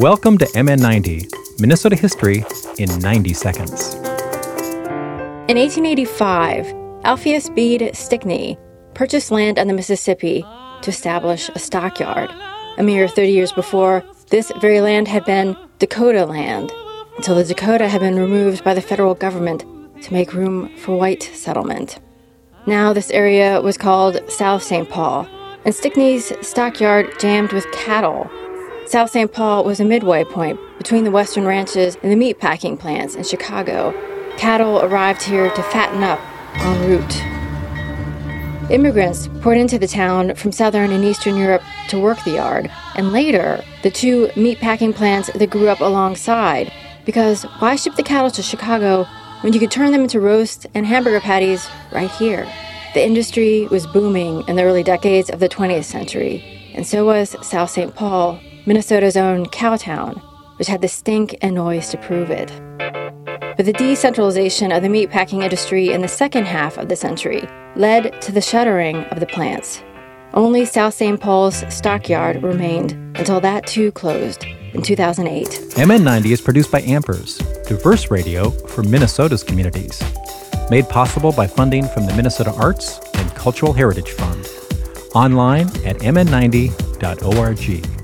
Welcome to MN90, Minnesota history in 90 seconds. In 1885, Alpheus Beede Stickney purchased land on the Mississippi to establish a stockyard. A mere 30 years before, this very land had been Dakota land, until the Dakota had been removed by the federal government to make room for white settlement. Now, this area was called South St. Paul, and Stickney's stockyard jammed with cattle. South St. Paul was a midway point between the western ranches and the meat packing plants in Chicago. Cattle arrived here to fatten up en route. Immigrants poured into the town from southern and eastern Europe to work the yard, and later, the two meat packing plants that grew up alongside. Because why ship the cattle to Chicago when you could turn them into roast and hamburger patties right here? The industry was booming in the early decades of the 20th century, and so was South St. Paul, Minnesota's own cowtown, which had the stink and noise to prove it. But the decentralization of the meatpacking industry in the second half of the century led to the shuttering of the plants. Only South St. Paul's stockyard remained until that too closed in 2008. MN90 is produced by Ampers, diverse radio for Minnesota's communities. Made possible by funding from the Minnesota Arts and Cultural Heritage Fund. Online at mn90.org.